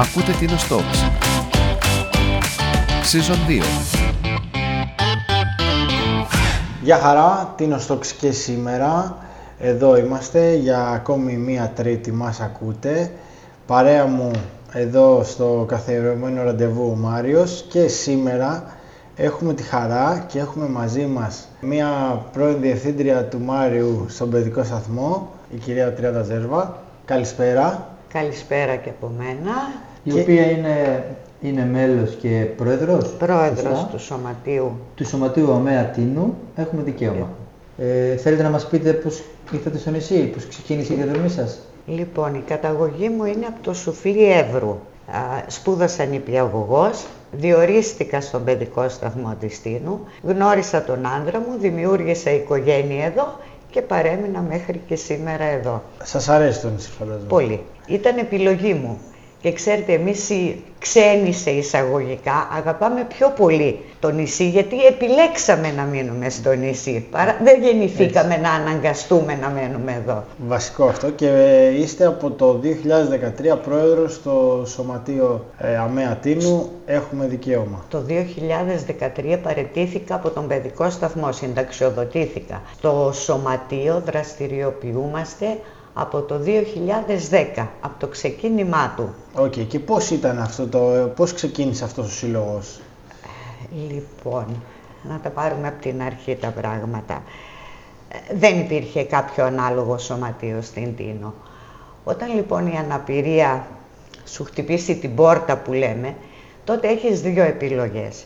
Ακούτε την Talks. Season 2. Γεια χαρά, Τίνος Talks και σήμερα. Εδώ είμαστε για ακόμη μία τρίτη μας ακούτε. Παρέα μου εδώ στο καθιερωμένο ραντεβού ο Μάριος και σήμερα έχουμε τη χαρά και έχουμε μαζί μας μία πρώην διευθύντρια του Μάριου στον παιδικό σταθμό, η κυρία Τριάντα Ζέρβα. Καλησπέρα. Καλησπέρα και από μένα. Η οποία είναι, είναι μέλος και πρόεδρος. Πρόεδρος σωστά, του Σωματείου. του Σωματείου ΑΜΕΑ Τίνου. Έχουμε δικαίωμα. Ε, θέλετε να μας πείτε πώς ήρθατε στο νησί, πώς ξεκίνησε η διαδρομή σας; Λοιπόν, η καταγωγή μου είναι από το Σουφίλι Εύρου. Α, Σπούδασα νηπιαγωγός, διορίστηκα στον παιδικό σταθμό της Τίνου, γνώρισα τον άντρα μου, δημιούργησα οικογένεια εδώ και παρέμεινα μέχρι και σήμερα εδώ. Σας αρέσει το νησί φαντάζομαι. Πολύ. Ήταν επιλογή μου. Και ξέρετε, εμείς οι ξένοι σε εισαγωγικά αγαπάμε πιο πολύ το νησί, γιατί επιλέξαμε να μείνουμε στο νησί. Παρά... Δεν γεννηθήκαμε να αναγκαστούμε να μένουμε εδώ. Βασικό αυτό και ε, είστε από το 2013 πρόεδρος στο Σωματείο ε, ΑΜΕΑ Τίνου. Έχουμε δικαίωμα. Το 2013 παραιτήθηκα από τον παιδικό σταθμό, συνταξιοδοτήθηκα. Το σωματείο δραστηριοποιούμαστε από το 2010, από το ξεκίνημά του. Οκ, και πώς ήταν αυτό το, ε, πώς ξεκίνησε αυτός ο σύλλογος; Λοιπόν, να τα πάρουμε από την αρχή τα πράγματα. Ε, Δεν υπήρχε κάποιο ανάλογο σωματείο στην Τίνο. Όταν λοιπόν η αναπηρία σου χτυπήσει την πόρτα που λέμε, τότε έχεις δύο επιλογές.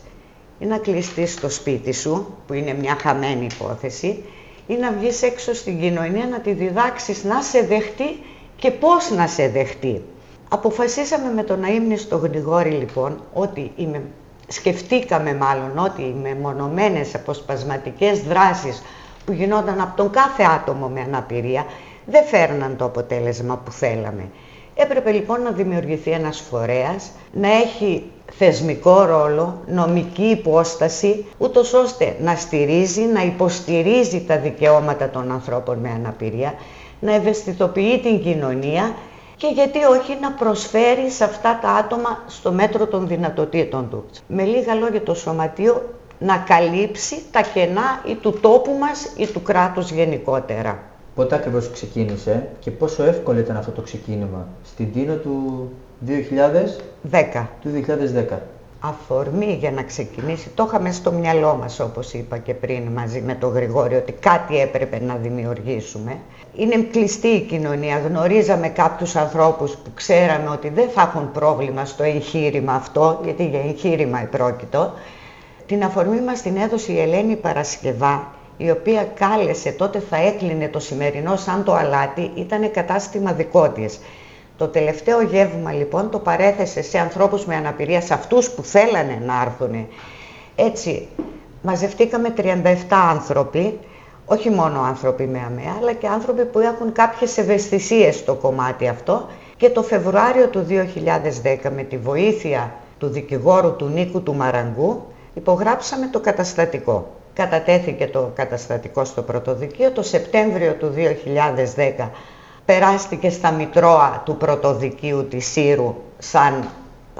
Ή να κλειστείς στο σπίτι σου, που είναι μια χαμένη υπόθεση, ή να βγεις έξω στην κοινωνία να τη διδάξεις να σε δεχτεί και πώς να σε δεχτεί. Αποφασίσαμε με τον αείμνηστο Γρηγόρη λοιπόν ότι οι με- σκεφτήκαμε μάλλον ότι οι μεμονωμένες αποσπασματικές δράσεις που γινόταν από τον κάθε άτομο με αναπηρία δεν φέρναν το αποτέλεσμα που θέλαμε. Έπρεπε λοιπόν να δημιουργηθεί ένας φορέας, να έχει θεσμικό ρόλο, νομική υπόσταση, ούτως ώστε να στηρίζει, να υποστηρίζει τα δικαιώματα των ανθρώπων με αναπηρία, να ευαισθητοποιεί την κοινωνία και γιατί όχι να προσφέρει σε αυτά τα άτομα στο μέτρο των δυνατοτήτων τους. Με λίγα λόγια το σωματείο να καλύψει τα κενά ή του τόπου μας ή του κράτους γενικότερα. Πότε ακριβώς ξεκίνησε και πόσο εύκολο ήταν αυτό το ξεκίνημα; Στην Τίνο του 2000, 10. του 2010. αφορμή για να ξεκινήσει, το είχαμε στο μυαλό μας όπως είπα και πριν μαζί με τον Γρηγόρη ότι κάτι έπρεπε να δημιουργήσουμε. Είναι κλειστή η κοινωνία, γνωρίζαμε κάποιους ανθρώπους που ξέραμε ότι δεν θα έχουν πρόβλημα στο εγχείρημα αυτό, γιατί για εγχείρημα επρόκειτο. Την αφορμή μας την έδωσε η Ελένη Παρασκευά, η οποία κάλεσε, τότε θα έκλεινε το σημερινό σαν το αλάτι, ήταν κατάστημα δικό της. Το τελευταίο γεύμα λοιπόν το παρέθεσε σε ανθρώπους με αναπηρία, σε αυτούς που θέλανε να έρθουν. Έτσι, μαζευτήκαμε 37 άνθρωποι, όχι μόνο άνθρωποι με ΑΜΕΑ, αλλά και άνθρωποι που έχουν κάποιες ευαισθησίες στο κομμάτι αυτό και το Φεβρουάριο του 2010 με τη βοήθεια του δικηγόρου του Νίκου του Μαραγκού υπογράψαμε το καταστατικό. Κατατέθηκε το καταστατικό στο πρωτοδικείο το Σεπτέμβριο του 2010 περάστηκε στα Μητρώα του Πρωτοδικείου της Σύρου σαν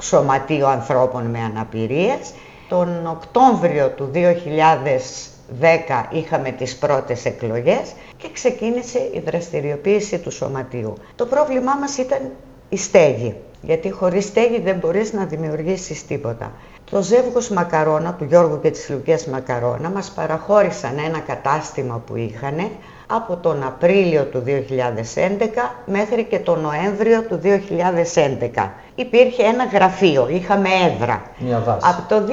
Σωματείο Ανθρώπων με Αναπηρίες. Τον Οκτώβριο του 2010 είχαμε τις πρώτες εκλογές και ξεκίνησε η δραστηριοποίηση του Σωματείου. Το πρόβλημά μας ήταν η στέγη, γιατί χωρίς στέγη δεν μπορείς να δημιουργήσεις τίποτα. Το ζεύγος Μακαρόνα, του Γιώργου και της Λουκίας Μακαρόνα, μας παραχώρησαν ένα κατάστημα που είχαν από τον Απρίλιο του 2011 μέχρι και τον Νοέμβριο του 2011. Υπήρχε ένα γραφείο, είχαμε έδρα. Μια βάση. Από το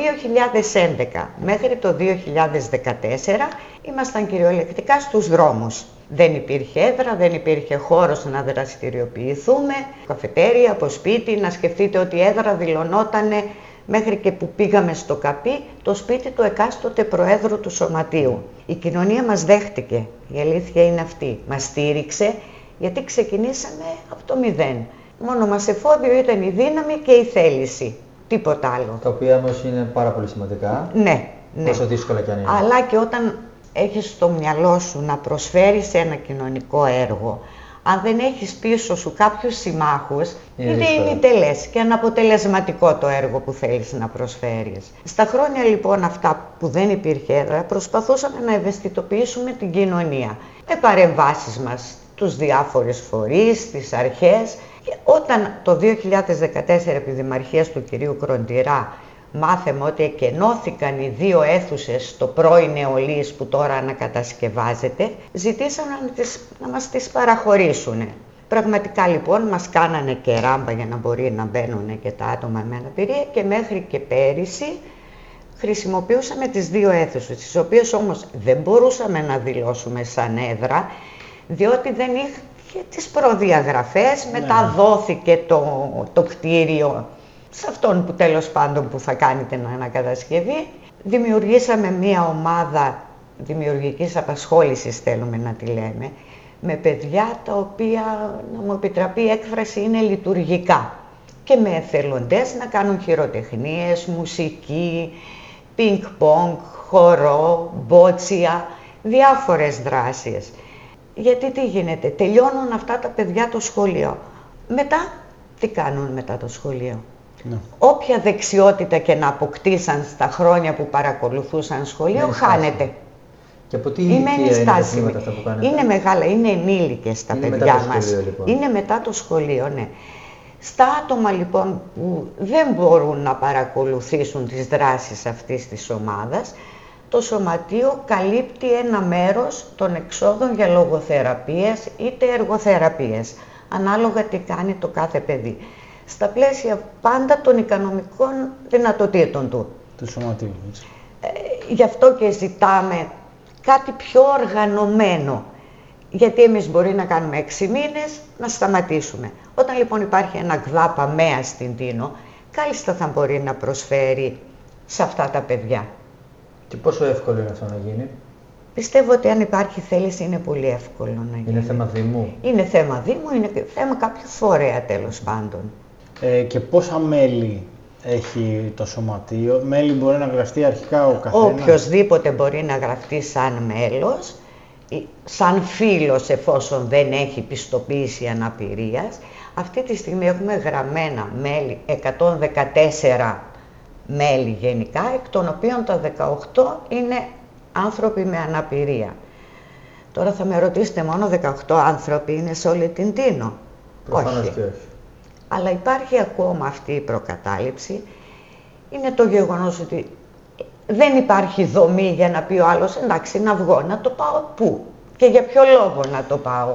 2011 μέχρι το 2014 ήμασταν κυριολεκτικά στους δρόμους. Δεν υπήρχε έδρα, δεν υπήρχε χώρος να δραστηριοποιηθούμε, καφετέρια, από σπίτι, να σκεφτείτε ότι η έδρα δηλωνότανε μέχρι και που πήγαμε στο καπί το σπίτι του εκάστοτε Προέδρου του Σωματείου. Η κοινωνία μας δέχτηκε, η αλήθεια είναι αυτή. Μας στήριξε γιατί ξεκινήσαμε από το μηδέν. Μόνο μας εφόδιο ήταν η δύναμη και η θέληση. Τίποτα άλλο. Τα οποία όμως είναι πάρα πολύ σημαντικά, Ναι, ναι. όσο δύσκολα κι αν είναι. Αλλά και όταν έχεις στο μυαλό σου να προσφέρεις ένα κοινωνικό έργο, αν δεν έχεις πίσω σου κάποιους συμμάχους, Είναι είναι δύσκολο. ημιτελές και αναποτελεσματικό το έργο που θέλεις να προσφέρεις. Στα χρόνια λοιπόν αυτά που δεν υπήρχε έδρα, προσπαθούσαμε να ευαισθητοποιήσουμε την κοινωνία με παρεμβάσεις μας τους διάφορες φορείς, τις αρχές. Και όταν το 2014 επί δημαρχίας του κυρίου Κροντιρά μάθαμε ότι εκενώθηκαν οι δύο αίθουσες στο πρώην Νεολής που τώρα ανακατασκευάζεται, ζητήσαμε να, τις, να μας τις παραχωρήσουν. Πραγματικά λοιπόν μας κάνανε και ράμπα για να μπορεί να μπαίνουν και τα άτομα με αναπηρία και μέχρι και πέρυσι χρησιμοποιούσαμε τις δύο αίθουσες, τις οποίες όμως δεν μπορούσαμε να δηλώσουμε σαν έδρα, διότι δεν είχε τις προδιαγραφές, μετά δόθηκε το, το κτίριο σε αυτόν που τέλος πάντων που θα κάνει την ανακατασκευή. Δημιουργήσαμε μία ομάδα δημιουργικής απασχόλησης θέλουμε να τη λέμε, με παιδιά τα οποία, να μου επιτραπεί η έκφραση, είναι λειτουργικά και με εθελοντές να κάνουν χειροτεχνίες, μουσική, πινκ-πονγκ, χορό, μπότσια, διάφορες δράσεις. Γιατί τι γίνεται, τελειώνουν αυτά τα παιδιά το σχολείο. Μετά, τι κάνουν μετά το σχολείο; Ναι. Όποια δεξιότητα και να αποκτήσαν στα χρόνια που παρακολουθούσαν σχολείο, Μένει χάνεται. στάσιμη. Και από τι Είμαι ηλικία είναι τα ενστάσιμη. τμήματα αυτά που κάνετε; Είναι μεγάλα, είναι ενήλικες τα Είναι μετά παιδιά το μας. σχολείο, λοιπόν. Είναι μετά το σχολείο, ναι. Στα άτομα λοιπόν που δεν μπορούν να παρακολουθήσουν τις δράσεις αυτής της ομάδας, το Σωματείο καλύπτει ένα μέρος των εξόδων για λογοθεραπείες είτε εργοθεραπείες, ανάλογα τι κάνει το κάθε παιδί. Στα πλαίσια πάντα των οικονομικών δυνατοτήτων του. Του σωματείου. έτσι. Ε, γι' αυτό και ζητάμε κάτι πιο οργανωμένο. Γιατί εμείς μπορεί να κάνουμε έξι μήνες, να σταματήσουμε. Όταν λοιπόν υπάρχει ένα γδάπα μέα στην Τίνο, κάλλιστα θα μπορεί να προσφέρει σε αυτά τα παιδιά. Και πόσο εύκολο είναι αυτό να γίνει; Πιστεύω ότι αν υπάρχει θέληση είναι πολύ εύκολο να γίνει. Είναι θέμα Δήμου. Είναι θέμα Δήμου, είναι και θέμα κάποιου φορέα τέλος πάντων. Ε, και πόσα μέλη έχει το σωματείο; Μέλη μπορεί να γραφτεί αρχικά ο καθένας; Οποιοςδήποτε μπορεί να γραφτεί σαν μέλος, ή σαν φίλος εφόσον δεν έχει πιστοποίηση αναπηρίας. Αυτή τη στιγμή έχουμε γραμμένα μέλη, 114 μέλη γενικά, εκ των οποίων τα 18 είναι άνθρωποι με αναπηρία. Τώρα θα με ρωτήσετε μόνο 18 άνθρωποι είναι σε όλη την Τίνο; Προφανώς όχι. και όχι. Αλλά υπάρχει ακόμα αυτή η προκατάληψη. Είναι το γεγονός ότι δεν υπάρχει δομή για να πει ο άλλος εντάξει να βγω, να το πάω πού και για ποιο λόγο να το πάω.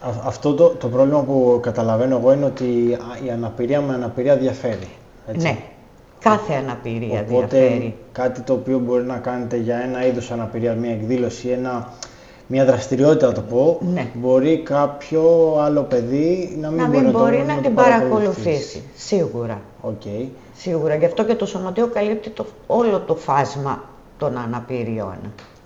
Α- Αυτό το, το πρόβλημα που καταλαβαίνω εγώ είναι ότι α, η αναπηρία με αναπηρία διαφέρει. Έτσι. Ναι, κάθε αναπηρία Οπότε διαφέρει. κάτι το οποίο μπορεί να κάνετε για ένα είδος αναπηρίας, μια εκδήλωση, ένα, μια δραστηριότητα να το πω, Ναι. μπορεί κάποιο άλλο παιδί να μην, Να μπορεί, μην το- μπορεί να το την παρακολουθήσει, σίγουρα. Οκ. Σίγουρα, γι' αυτό και το Σωματείο καλύπτει το, όλο το φάσμα των αναπηριών.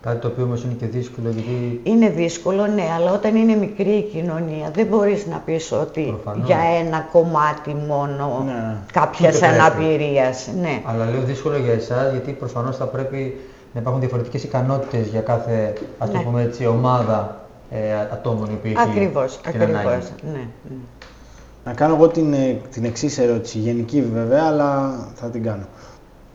Κάτι το οποίο όμως είναι και δύσκολο γιατί Είναι δύσκολο, ναι, αλλά όταν είναι μικρή η κοινωνία δεν μπορείς να πεις ότι Προφανώς. για ένα κομμάτι μόνο Ναι, ναι. κάποιας Ούτε πρέπει. αναπηρίας. Ναι. Αλλά λέω δύσκολο για εσάς γιατί προφανώς θα πρέπει να υπάρχουν διαφορετικές ικανότητες για κάθε ας το Ναι. πούμε έτσι, ομάδα ε, ατόμων η οποία έχει Ακριβώς, την ακριβώς. ανάγκη. Ναι, ναι. Να κάνω εγώ την, ε, την εξής ερώτηση, γενική βέβαια, αλλά θα την κάνω.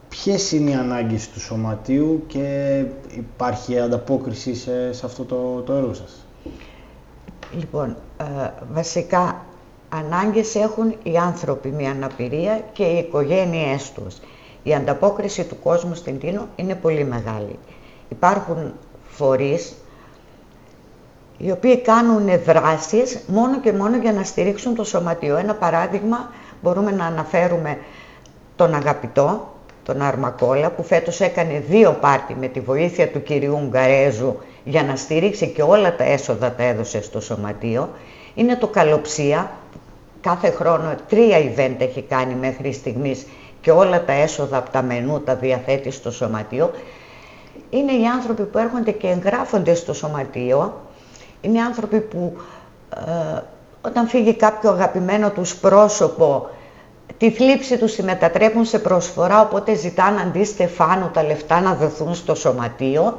Ποιες είναι οι ανάγκες του σωματείου και υπάρχει ανταπόκριση σε, σε αυτό το, το έργο σας; Λοιπόν, ε, βασικά ανάγκες έχουν οι άνθρωποι με αναπηρία και οι οικογένειές τους. Η ανταπόκριση του κόσμου στην Τίνο είναι πολύ μεγάλη. Υπάρχουν φορείς οι οποίοι κάνουν δράσεις μόνο και μόνο για να στηρίξουν το σωματείο. Ένα παράδειγμα μπορούμε να αναφέρουμε τον αγαπητό, τον Αρμακόλα, που φέτος έκανε δύο πάρτι με τη βοήθεια του κυρίου Γκαρέζου για να στηρίξει και όλα τα έσοδα τα έδωσε στο σωματείο. Είναι το Καλοψία, κάθε χρόνο τρία event έχει κάνει μέχρι στιγμής και όλα τα έσοδα από τα μενού τα διαθέτει στο σωματείο. Είναι οι άνθρωποι που έρχονται και εγγράφονται στο σωματείο. Είναι άνθρωποι που ε, όταν φύγει κάποιο αγαπημένο τους πρόσωπο, τη θλίψη τους τη μετατρέπουν σε προσφορά, οπότε ζητάνε αντί στεφάνου τα λεφτά να δοθούν στο σωματείο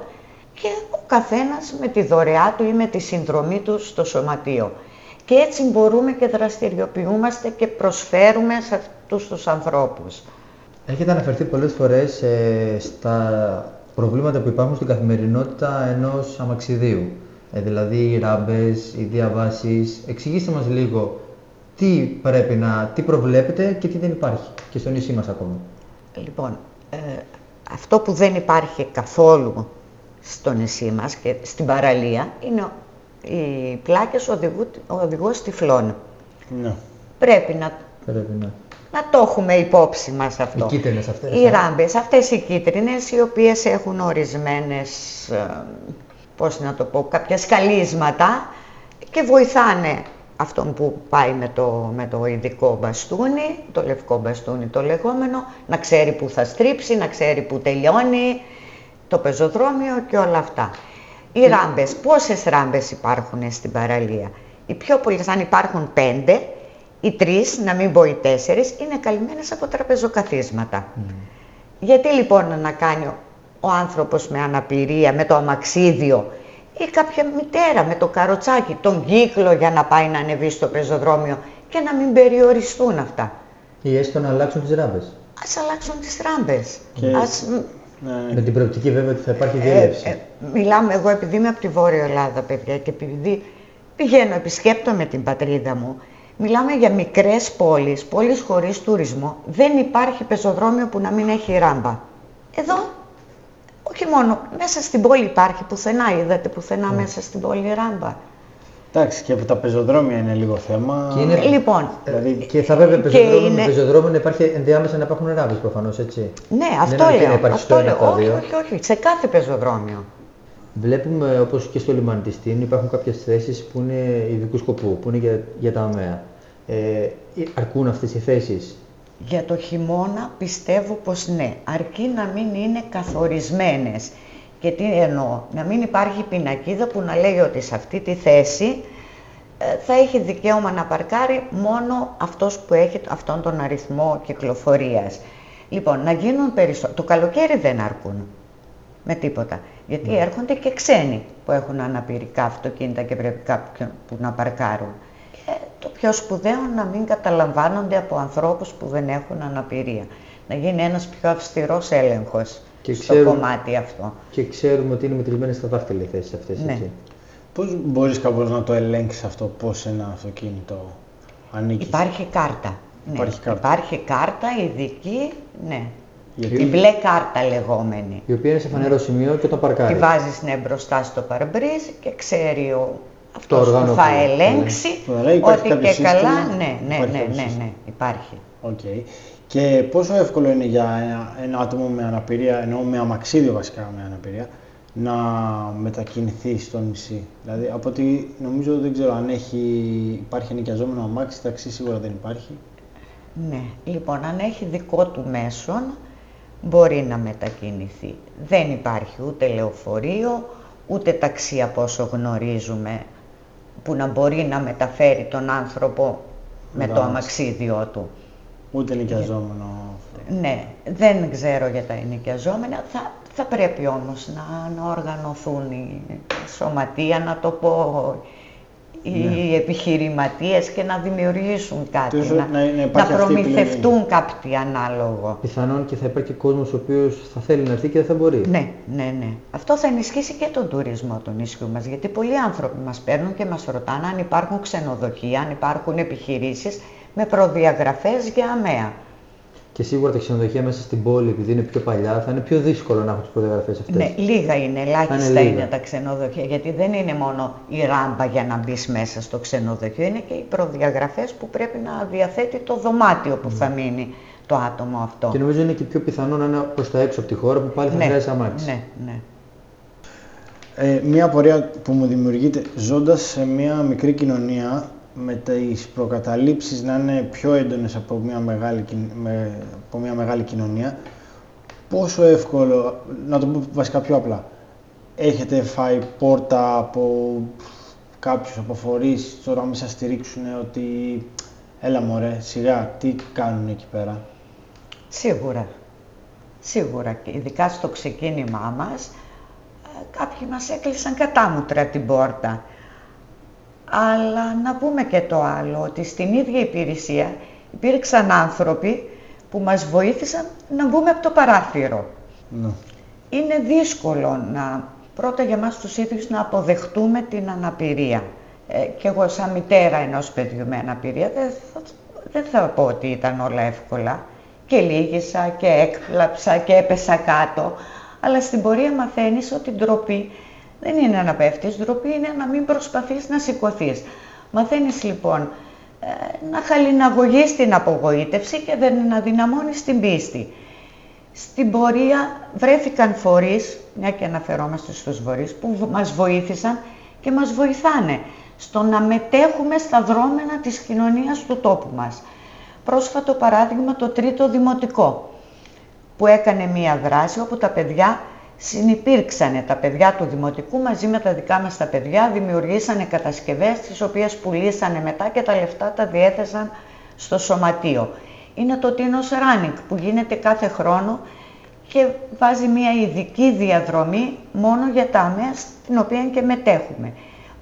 και ο καθένας με τη δωρεά του ή με τη συνδρομή του στο σωματείο. Και έτσι μπορούμε και δραστηριοποιούμαστε και προσφέρουμε σε αυτούς τους ανθρώπους. Έχετε αναφερθεί πολλές φορές ε, στα προβλήματα που υπάρχουν στην καθημερινότητα ενός αμαξιδίου. Ε, δηλαδή οι ράμπες, οι διαβάσεις. Εξηγήστε μας λίγο τι πρέπει να, τι προβλέπετε και τι δεν υπάρχει και στο νησί μας ακόμα. Λοιπόν, ε, αυτό που δεν υπάρχει καθόλου στο νησί μας και στην παραλία είναι οι πλάκες οδηγού, οδηγός τυφλών. Ναι. Πρέπει να, Πρέπει να. Να το έχουμε υπόψη μας αυτό. Οι κίτρινες αυτές. Οι ε. ράμπες, αυτές οι κίτρινες, οι οποίες έχουν ορισμένες, ε, πώς να το πω, κάποια σκαλίσματα και βοηθάνε αυτόν που πάει με το, με το ειδικό μπαστούνι, το λευκό μπαστούνι το λεγόμενο, να ξέρει που θα στρίψει, να ξέρει που τελειώνει το πεζοδρόμιο και όλα αυτά. Οι ράμπες, πόσες ράμπες υπάρχουν στην παραλία; Οι πιο πολλές, αν υπάρχουν πέντε, οι τρεις, να μην πω οι τέσσερις, είναι καλυμμένες από τραπεζοκαθίσματα. Γιατί λοιπόν να κάνει ο- ο άνθρωπος με αναπηρία, με το αμαξίδιο ή κάποια μητέρα με το καροτσάκι, τον κύκλο για να πάει να ανεβεί στο πεζοδρόμιο και να μην περιοριστούν αυτά; Ή έστω να αλλάξουν τις ράμπες. Ας αλλάξουν τις ράμπες. Και- Ας, μ, Ναι, ναι. Με την προοπτική βέβαια ότι θα υπάρχει ε, διέλευση. ε, μιλάμε εγώ επειδή είμαι από τη Βόρεια Ελλάδα παιδιά και επειδή πηγαίνω, επισκέπτομαι την πατρίδα μου, μιλάμε για μικρές πόλεις, πόλεις χωρίς τουρισμό, δεν υπάρχει πεζοδρόμιο που να μην έχει ράμπα. Εδώ, όχι μόνο, μέσα στην πόλη υπάρχει πουθενά, είδατε πουθενά μέσα στην πόλη ράμπα. Εντάξει, και από τα πεζοδρόμια είναι λίγο θέμα. Και είναι- Λοιπόν, Δηλαδή, και θα βέβαια και πεζοδρόμιο είναι- με πεζοδρόμιο να υπάρχει ενδιάμεσα να υπάρχουν ράμπες προφανώς, έτσι. ναι, αυτό Δεν αρκεί να λέω. υπάρχει στο Αυτό ένα λέω. από τα Όχι, δύο. όχι, όχι, σε κάθε πεζοδρόμιο. Βλέπουμε όπως και στο λιμάνι της Τίνου υπάρχουν κάποιες θέσεις που είναι ειδικού σκοπού, που είναι για, για τα ΑΜΕΑ. Ε, αρκούν αυτές οι θέσεις; Για το χειμώνα πιστεύω πως ναι, αρκεί να μην είναι καθορισμένες. Και τι εννοώ, να μην υπάρχει πινακίδα που να λέει ότι σε αυτή τη θέση ε, θα έχει δικαίωμα να παρκάρει μόνο αυτός που έχει αυτόν τον αριθμό κυκλοφορίας. Λοιπόν, να γίνουν περισσότερο. Το καλοκαίρι δεν αρκούν με τίποτα. Γιατί έρχονται και ξένοι που έχουν αναπηρικά αυτοκίνητα και πρέπει κάποιον που να παρκάρουν. Ε, το πιο σπουδαίο να μην καταλαμβάνονται από ανθρώπους που δεν έχουν αναπηρία. Να γίνει ένας πιο αυστηρός έλεγχος Και στο ξέρουν- κομμάτι αυτό. Και ξέρουμε ότι είναι μετρημένες στα δάχτυλα οι θέσεις αυτές, Ναι. έτσι. Πώς μπορείς κάπως να το ελέγξεις αυτό, πώς ένα αυτοκίνητο ανήκει; Υπάρχει κάρτα. Ναι. Υπάρχει κάρτα. Υπάρχει κάρτα ειδική, ναι. Γιατί- Η μπλε κάρτα λεγόμενη. Η οποία είναι σε φανερό σημείο και όταν Τη παρκάρει. βάζεις ναι, μπροστά στο παρμπρίζ και ξέρει ο, αυτός όργανο που θα που- ελέγξει Που θα λέει, υπάρχει ότι κάποιο και καλά, σύστημα, ναι, ναι, υπάρχει ναι, κάποιο ναι, σύστημα; ναι, υπάρχει. Οκ. Και πόσο εύκολο είναι για ένα, ένα άτομο με αναπηρία, ενώ με αμαξίδιο βασικά με αναπηρία, να μετακινηθεί στο νησί; Δηλαδή, από ό,τι νομίζω δεν ξέρω αν έχει, υπάρχει ενοικιαζόμενο αμάξι, ταξί σίγουρα δεν υπάρχει. Ναι, λοιπόν, αν έχει δικό του μέσον, μπορεί να μετακινηθεί. Δεν υπάρχει ούτε λεωφορείο, ούτε ταξί από όσο γνωρίζουμε, που να μπορεί να μεταφέρει τον άνθρωπο με το Εντάξει. αμαξίδιό του. Ούτε ενοικιαζόμενο αυτό. Ναι, δεν ξέρω για τα ενοικιαζόμενα. Θα, θα πρέπει όμως να, να οργανωθούν οι σωματεία, να το πω, οι Ναι. επιχειρηματίες και να δημιουργήσουν κάτι, Τόσο να, να- να υπάρχει αυτή η προμηθευτούν κάτι ανάλογο. Πιθανόν και θα υπάρχει και κόσμος ο οποίος θα θέλει να έρθει και δεν θα μπορεί. Ναι, ναι, ναι. Αυτό θα ενισχύσει και τον τουρισμό του νησιού μας, γιατί πολλοί άνθρωποι μας παίρνουν και μας ρωτάνε αν υπάρχουν ξενοδοχεία, αν υπάρχουν επιχειρήσεις με προδιαγραφές για αμαία. Και σίγουρα τα ξενοδοχεία μέσα στην πόλη, επειδή είναι πιο παλιά, θα είναι πιο δύσκολο να έχουν τις προδιαγραφές αυτές. Ναι, λίγα είναι, ελάχιστα Θα είναι, είναι λίγα. τα ξενοδοχεία. Γιατί δεν είναι μόνο η ράμπα για να μπεις μέσα στο ξενοδοχείο, είναι και οι προδιαγραφές που πρέπει να διαθέτει το δωμάτιο που θα μείνει το άτομο αυτό. Και νομίζω είναι και πιο πιθανό να είναι προς τα έξω από τη χώρα που πάλι θα χρειάζεται αμάξι. ναι, ναι. Ε, μία απορία που μου δημιουργείται ζώντας σε μία μικρή κοινωνία με τις προκαταλήψεις να είναι πιο έντονες από μία μεγάλη, κοι- με, από μία μεγάλη κοινωνία πόσο εύκολο, να το πω βασικά πιο απλά έχετε φάει πόρτα από κάποιους από φορείς τώρα μην σας στηρίξουν ότι έλα μωρέ σιγά τι κάνουν εκεί πέρα Σίγουρα. Σίγουρα. Και ειδικά στο ξεκίνημά μας, ε, κάποιοι μας έκλεισαν κατάμουτρα την πόρτα. Αλλά να πούμε και το άλλο, ότι στην ίδια υπηρεσία υπήρξαν άνθρωποι που μας βοήθησαν να μπούμε από το παράθυρο. Ναι. Είναι δύσκολο να, πρώτα για μας τους ίδιους να αποδεχτούμε την αναπηρία. Ε, και εγώ σαν μητέρα ενός παιδιού με αναπηρία δεν θα, δεν θα πω ότι ήταν όλα εύκολα. Και λύγησα και έκλαψα και έπεσα κάτω. Αλλά στην πορεία μαθαίνεις ότι ντροπή δεν είναι να πέφτεις, ντροπή είναι να μην προσπαθείς να σηκωθείς. Μαθαίνεις λοιπόν ε, να χαλιναγωγείς την απογοήτευση και δεν να δυναμώνεις την πίστη. Στην πορεία βρέθηκαν φορείς, μια και αναφερόμαστε στους φορείς, που μας βοήθησαν και μας βοηθάνε στο να μετέχουμε στα δρόμενα της κοινωνίας του τόπου μας. Πρόσφατο παράδειγμα το τρίτο δημοτικό, που έκανε μία δράση όπου τα παιδιά συνυπήρξανε. Τα παιδιά του δημοτικού μαζί με τα δικά μας τα παιδιά δημιουργήσανε κατασκευές τις οποίες πουλήσανε μετά και τα λεφτά τα διέθεσαν στο σωματείο. Είναι το Τίνος Ράνικ που γίνεται κάθε χρόνο και βάζει μια ειδική διαδρομή μόνο για τα αμαία στην οποία και μετέχουμε.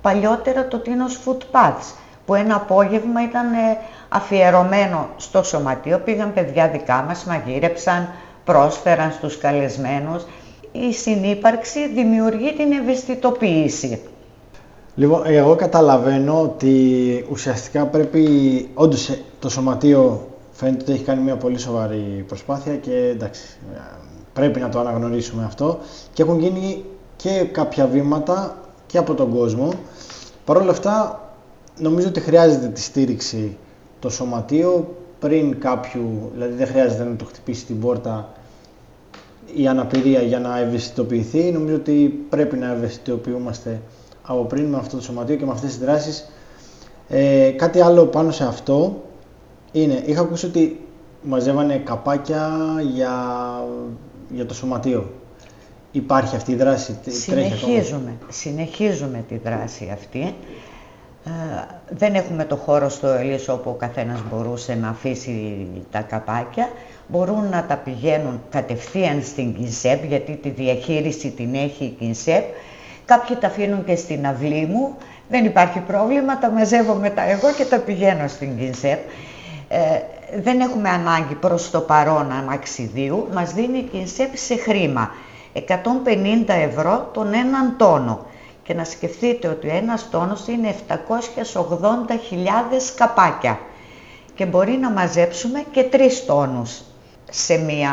Παλιότερα το Τίνος Footpaths που ένα απόγευμα ήταν ε, αφιερωμένο στο σωματείο, πήγαν παιδιά δικά μας, μαγείρεψαν, πρόσφεραν στους καλεσμένους. Η συνύπαρξη δημιουργεί την ευαισθητοποίηση. Λοιπόν, εγώ καταλαβαίνω ότι ουσιαστικά πρέπει, όντως ε, το σωματείο φαίνεται ότι έχει κάνει μια πολύ σοβαρή προσπάθεια και εντάξει, πρέπει να το αναγνωρίσουμε αυτό και έχουν γίνει και κάποια βήματα και από τον κόσμο. Παρ' όλα αυτά, νομίζω ότι χρειάζεται τη στήριξη το σωματείο πριν κάποιου, δηλαδή δεν χρειάζεται να το χτυπήσει την πόρτα η αναπηρία για να ευαισθητοποιηθεί. Νομίζω ότι πρέπει να ευαισθητοποιούμαστε από πριν με αυτό το σωματείο και με αυτές τις δράσεις. Ε, κάτι άλλο πάνω σε αυτό είναι, είχα ακούσει ότι μαζεύανε καπάκια για, για το σωματείο. Υπάρχει αυτή η δράση, συνεχίζουμε, συνεχίζουμε τη δράση αυτή. Ε, δεν έχουμε το χώρο στο Ελίσσο όπου ο καθένας μπορούσε να αφήσει τα καπάκια. Μπορούν να τα πηγαίνουν κατευθείαν στην Κινσέπ, γιατί τη διαχείριση την έχει η Κινσέπ. Κάποιοι τα αφήνουν και στην αυλή μου. Δεν υπάρχει πρόβλημα, τα μαζεύω μετά εγώ και τα πηγαίνω στην Κινσέπ. Ε, δεν έχουμε ανάγκη προς το παρόν αμαξιδίου, μας δίνει η Κινσέπ σε χρήμα. 150 ευρώ τον έναν τόνο. Και να σκεφτείτε ότι ο ένας τόνος είναι 780.000 καπάκια και μπορεί να μαζέψουμε και τρεις τόνους σε, μια,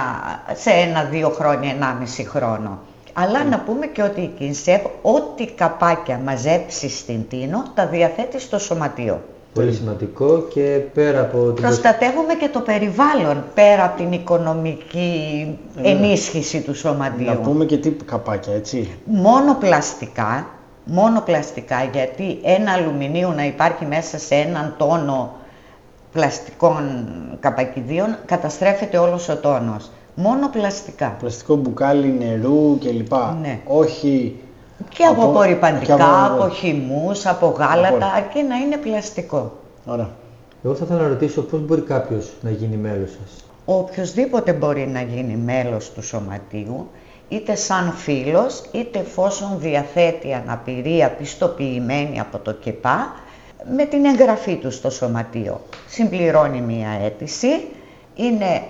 σε ένα-δύο χρόνια, ενάμιση χρόνο. Αλλά να πούμε και ότι η Κινσέπ ό,τι καπάκια μαζέψει στην Τίνο τα διαθέτει στο σωματείο. Πολύ σημαντικό και πέρα από την... Προστατεύουμε και το περιβάλλον πέρα από την οικονομική ε, ενίσχυση του σωματείου. Να πούμε και τι καπάκια, έτσι. Μόνο πλαστικά, μόνο πλαστικά, γιατί ένα αλουμινίου να υπάρχει μέσα σε έναν τόνο πλαστικών καπακιδίων, καταστρέφεται όλος ο τόνος. Μόνο πλαστικά. Πλαστικό μπουκάλι νερού κλπ. Ναι. Όχι και από, από απορριπαντικά, από, από χυμούς, από γάλατα, αρκεί να είναι πλαστικό. Ωραία. Εγώ θα ήθελα να ρωτήσω πώς μπορεί κάποιος να γίνει μέλος σας; Οποιοςδήποτε μπορεί να γίνει μέλος του σωματείου, είτε σαν φίλος, είτε εφόσον διαθέτει αναπηρία πιστοποιημένη από το ΚΕΠΑ, με την εγγραφή τους στο σωματείο. Συμπληρώνει μία αίτηση, είναι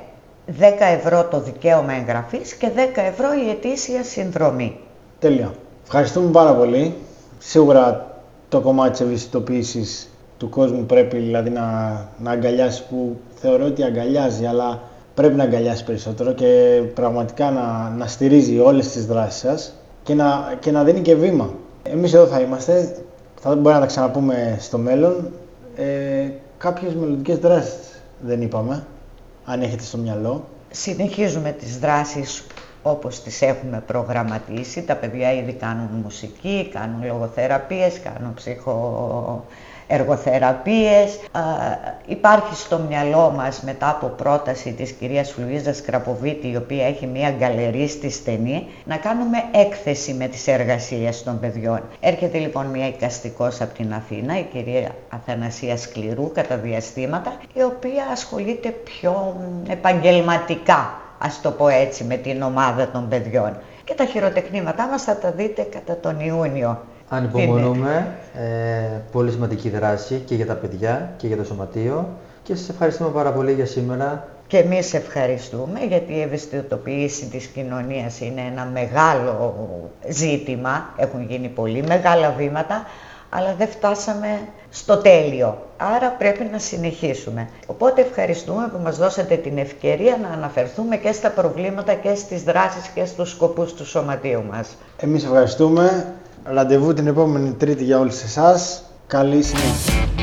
10 ευρώ το δικαίωμα εγγραφής και 10 ευρώ η ετήσια συνδρομή. Τέλεια. Ευχαριστούμε πάρα πολύ. Σίγουρα το κομμάτι της ευαισθητοποίησης του κόσμου πρέπει δηλαδή να, να αγκαλιάσει που θεωρώ ότι αγκαλιάζει αλλά πρέπει να αγκαλιάσει περισσότερο και πραγματικά να, να στηρίζει όλες τις δράσεις σας και να, και να δίνει και βήμα. Εμείς εδώ θα είμαστε, θα μπορεί να τα ξαναπούμε στο μέλλον. Ε, κάποιες μελλοντικές δράσεις δεν είπαμε, αν έχετε στο μυαλό. Συνεχίζουμε τις δράσεις όπως τις έχουμε προγραμματίσει. Τα παιδιά ήδη κάνουν μουσική, κάνουν λογοθεραπείες, κάνουν ψυχοεργοθεραπείες. υπάρχει στο μυαλό μας μετά από πρόταση της κυρίας Λουίζας Κραποβίτη, η οποία έχει μια γκαλερί στη στενή, να κάνουμε έκθεση με τις εργασίες των παιδιών. Έρχεται λοιπόν μια οικαστικός από την Αθήνα, η κυρία Αθανασία Σκληρού, κατά διαστήματα, η οποία ασχολείται πιο επαγγελματικά ας το πω έτσι, με την ομάδα των παιδιών. Και τα χειροτεχνήματά μας θα τα δείτε κατά τον Ιούνιο. Ανυπομονούμε. Ε, πολύ σημαντική δράση και για τα παιδιά και για το σωματείο. Και σας ευχαριστούμε πάρα πολύ για σήμερα. Και εμείς ευχαριστούμε γιατί η ευαισθητοποίηση της κοινωνίας είναι ένα μεγάλο ζήτημα. Έχουν γίνει πολύ μεγάλα βήματα, αλλά δεν φτάσαμε στο τέλειο. Άρα πρέπει να συνεχίσουμε. Οπότε ευχαριστούμε που μας δώσατε την ευκαιρία να αναφερθούμε και στα προβλήματα και στις δράσεις και στους σκοπούς του σωματείου μας. Εμείς ευχαριστούμε. Ραντεβού την επόμενη Τρίτη για όλους εσάς. Καλή συνέχεια.